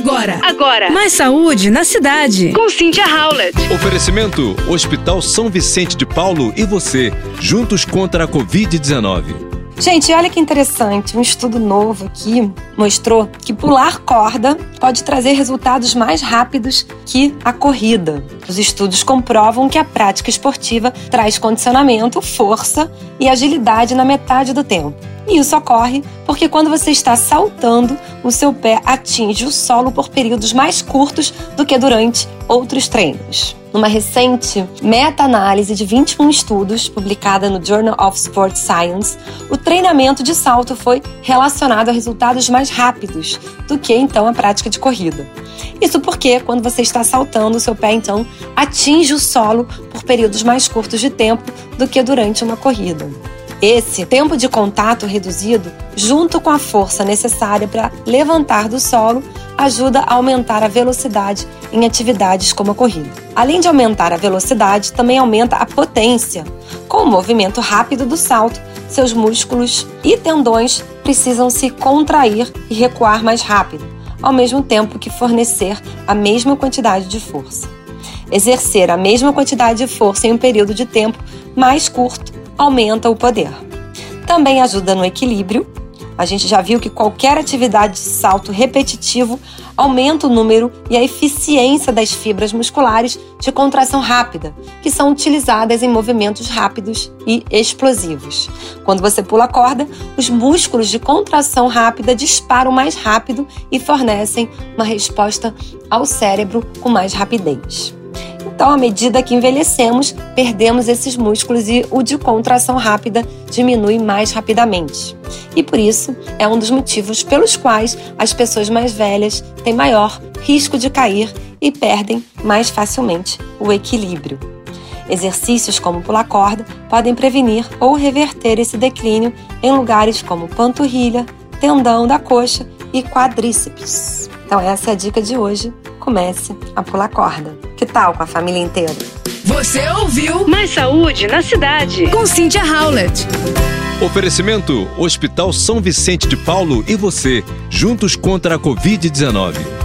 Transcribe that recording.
Agora. Agora. Mais saúde na cidade. Com Cynthia Howlett. Oferecimento: Hospital São Vicente de Paulo e você, juntos contra a Covid-19. Gente, olha que interessante, um estudo novo aqui mostrou que pular corda pode trazer resultados mais rápidos que a corrida. Os estudos comprovam que a prática esportiva traz condicionamento, força e agilidade na metade do tempo. E isso ocorre porque quando você está saltando, o seu pé atinge o solo por períodos mais curtos do que durante outros treinos. Numa recente meta-análise de 21 estudos, publicada no Journal of Sport Science, o treinamento de salto foi relacionado a resultados mais rápidos do que então a prática de corrida. Isso porque, quando você está saltando, seu pé então atinge o solo por períodos mais curtos de tempo do que durante uma corrida. Esse tempo de contato reduzido, junto com a força necessária para levantar do solo, ajuda a aumentar a velocidade em atividades como a corrida. Além de aumentar a velocidade, também aumenta a potência. Com o movimento rápido do salto, seus músculos e tendões precisam se contrair e recuar mais rápido, ao mesmo tempo que fornecer a mesma quantidade de força. Exercer a mesma quantidade de força em um período de tempo mais curto aumenta o poder. Também ajuda no equilíbrio. A gente já viu que qualquer atividade de salto repetitivo aumenta o número e a eficiência das fibras musculares de contração rápida, que são utilizadas em movimentos rápidos e explosivos. Quando você pula a corda, os músculos de contração rápida disparam mais rápido e fornecem uma resposta ao cérebro com mais rapidez. Então, à medida que envelhecemos, perdemos esses músculos e o de contração rápida diminui mais rapidamente. E por isso é um dos motivos pelos quais as pessoas mais velhas têm maior risco de cair e perdem mais facilmente o equilíbrio. Exercícios como pular corda podem prevenir ou reverter esse declínio em lugares como panturrilha, tendão da coxa e quadríceps. Então essa é a dica de hoje. Comece a pular corda. Com a família inteira? Você ouviu Mais saúde na cidade. com Cynthia Howlett. Oferecimento: Hospital São Vicente de Paulo e você, juntos contra a Covid-19.